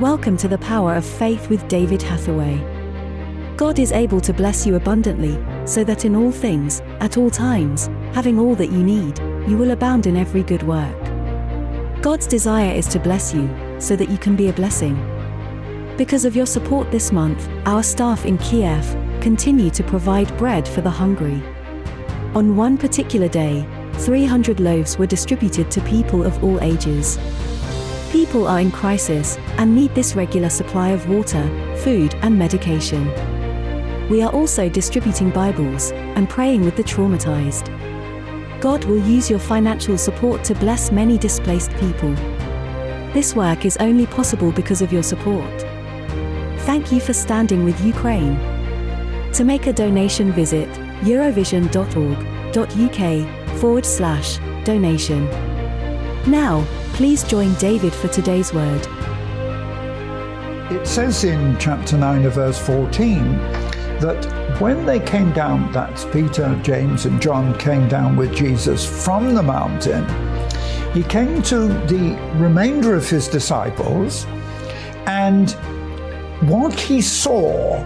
Welcome to the Power of Faith with David Hathaway. God is able to bless you abundantly, so that in all things, at all times, having all that you need, you will abound in every good work. God's desire is to bless you, so that you can be a blessing. Because of your support this month, our staff in Kiev continue to provide bread for the hungry. On one particular day, 300 loaves were distributed to people of all ages. People are in crisis and need this regular supply of water, food, and medication. We are also distributing Bibles and praying with the traumatized. God will use your financial support to bless many displaced people. This work is only possible because of your support. Thank you for standing with Ukraine. To make a donation, visit eurovision.org.uk forward slash donation. Now, Please join David for today's word. It says in chapter 9 of verse 14 that when they came down, that's Peter, James, and John came down with Jesus from the mountain, he came to the remainder of his disciples, and what he saw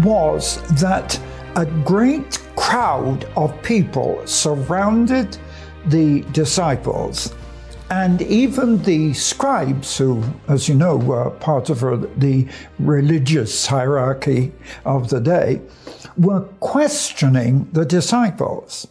was that a great crowd of people surrounded the disciples and even the scribes, who, as you know, were part of the religious hierarchy of the day, were questioning the disciples.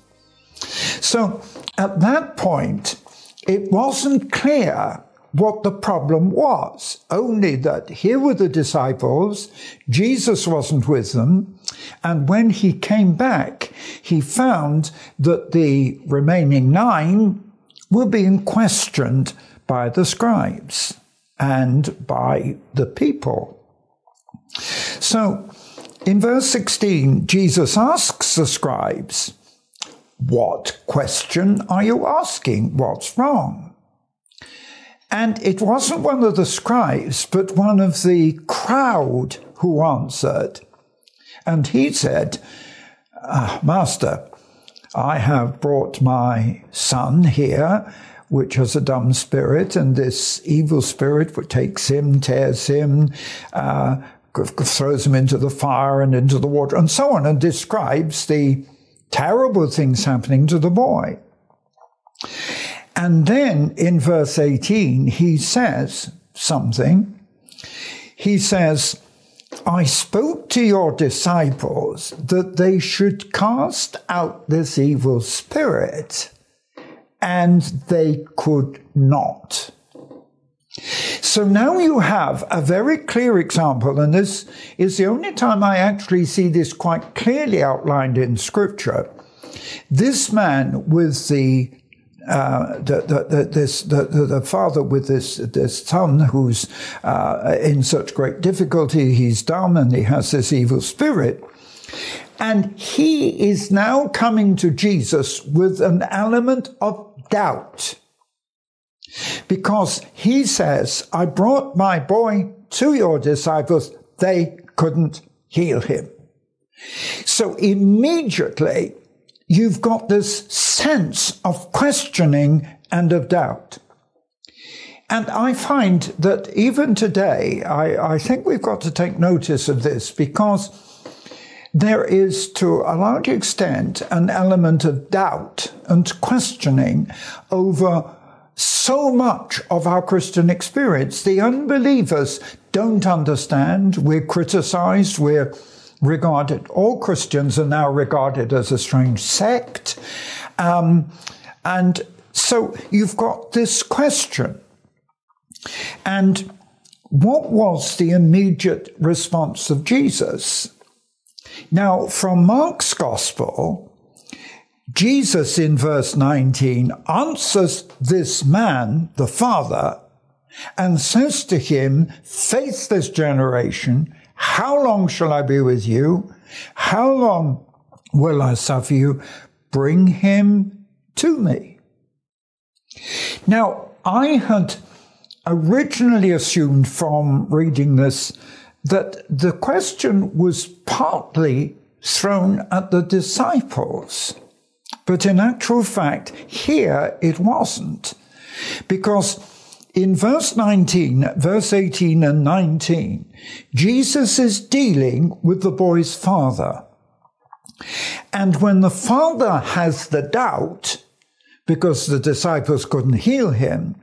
So at that point, it wasn't clear what the problem was, only that here were the disciples, Jesus wasn't with them, and when he came back, he found that the remaining nine were being questioned by the scribes and by the people. So, in verse 16, Jesus asks the scribes, What question are you asking? What's wrong? And it wasn't one of the scribes, but one of the crowd who answered. And he said, ah, Master, I have brought my son here, which has a dumb spirit, and this evil spirit which takes him, tears him, uh, throws him into the fire and into the water, and so on, and describes the terrible things happening to the boy. And then in verse 18, he says something. He says, I spoke to your disciples that they should cast out this evil spirit, and they could not. So now you have a very clear example, and this is the only time I actually see this quite clearly outlined in Scripture. This man with the uh, the, the, the, this, the, the, father with this, this son who's uh, in such great difficulty, he's dumb and he has this evil spirit. And he is now coming to Jesus with an element of doubt. Because he says, I brought my boy to your disciples, they couldn't heal him. So immediately you've got this sense of questioning and of doubt. And I find that even today, I, I, think we've got to take notice of this because there is, to a large extent, an element of doubt and questioning over so much of our Christian experience. The unbelievers don't understand. We're criticized. We're regarded, all Christians are now regarded as a strange sect. Um, and so you've got this question. And what was the immediate response of Jesus? Now, from Mark's Gospel, Jesus in verse 19 answers this man, the father, and says to him, faithless generation, how long shall I be with you? How long will I suffer you? Bring him to me. Now, I had originally assumed from reading this that the question was partly thrown at the disciples. But in actual fact, here it wasn't. Because in verse 19, verse 18 and 19, Jesus is dealing with the boy's father. And when the father has the doubt, because the disciples couldn't heal him,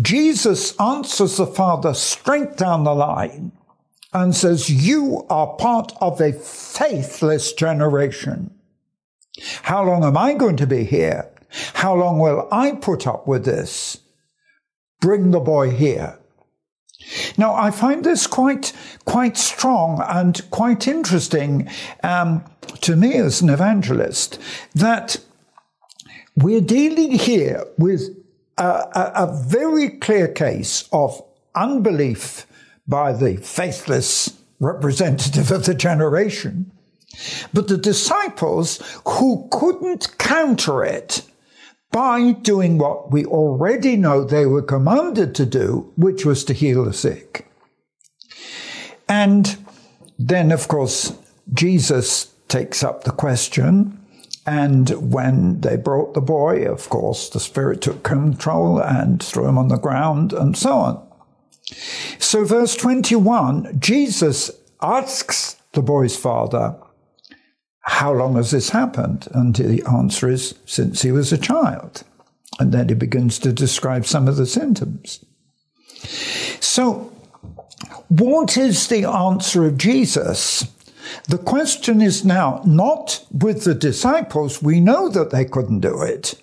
Jesus answers the father straight down the line and says, You are part of a faithless generation. How long am I going to be here? How long will I put up with this? Bring the boy here. Now, I find this quite, quite strong and quite interesting um, to me as an evangelist that we're dealing here with a, a, a very clear case of unbelief by the faithless representative of the generation. But the disciples who couldn't counter it by doing what we already know they were commanded to do, which was to heal the sick. And then, of course, Jesus takes up the question and when they brought the boy, of course, the Spirit took control and threw him on the ground and so on. So, verse 21, Jesus asks the boy's father, How long has this happened? And the answer is, Since he was a child. And then he begins to describe some of the symptoms. So, what is the answer of Jesus the question is now not with the disciples, we know that they couldn't do it.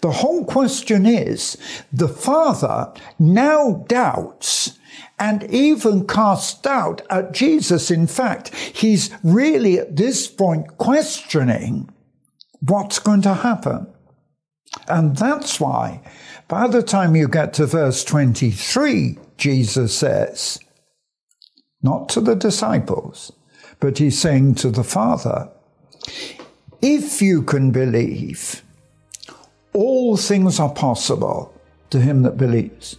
The whole question is the Father now doubts and even cast doubt at Jesus. In fact, he's really at this point questioning what's going to happen. And that's why by the time you get to verse 23, Jesus says, not to the disciples, but he's saying to the Father, if you can believe, all things are possible to him that believes.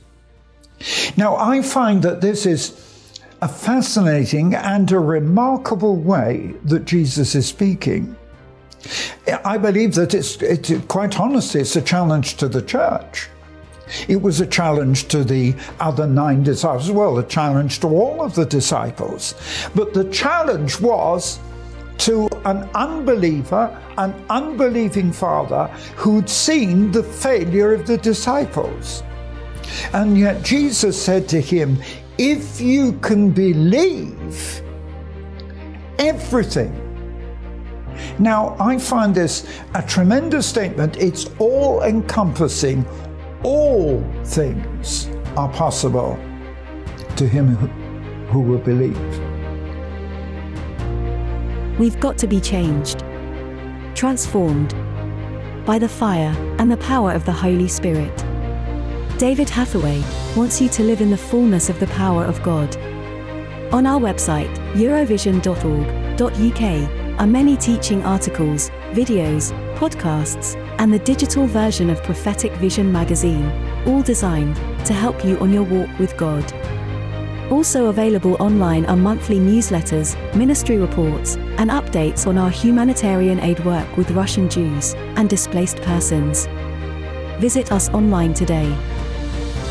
Now, I find that this is a fascinating and a remarkable way that Jesus is speaking. I believe that it's, it's quite honestly, it's a challenge to the church. It was a challenge to the other nine disciples, as well, a challenge to all of the disciples. But the challenge was to an unbeliever, an unbelieving father who'd seen the failure of the disciples. And yet Jesus said to him, If you can believe, everything. Now, I find this a tremendous statement. It's all encompassing, all things are possible to him who will believe. We've got to be changed, transformed by the fire and the power of the Holy Spirit. David Hathaway wants you to live in the fullness of the power of God. On our website, eurovision.org.uk, are many teaching articles, videos, podcasts, and the digital version of Prophetic Vision magazine, all designed to help you on your walk with God. Also available online are monthly newsletters, ministry reports, and updates on our humanitarian aid work with Russian Jews and displaced persons. Visit us online today.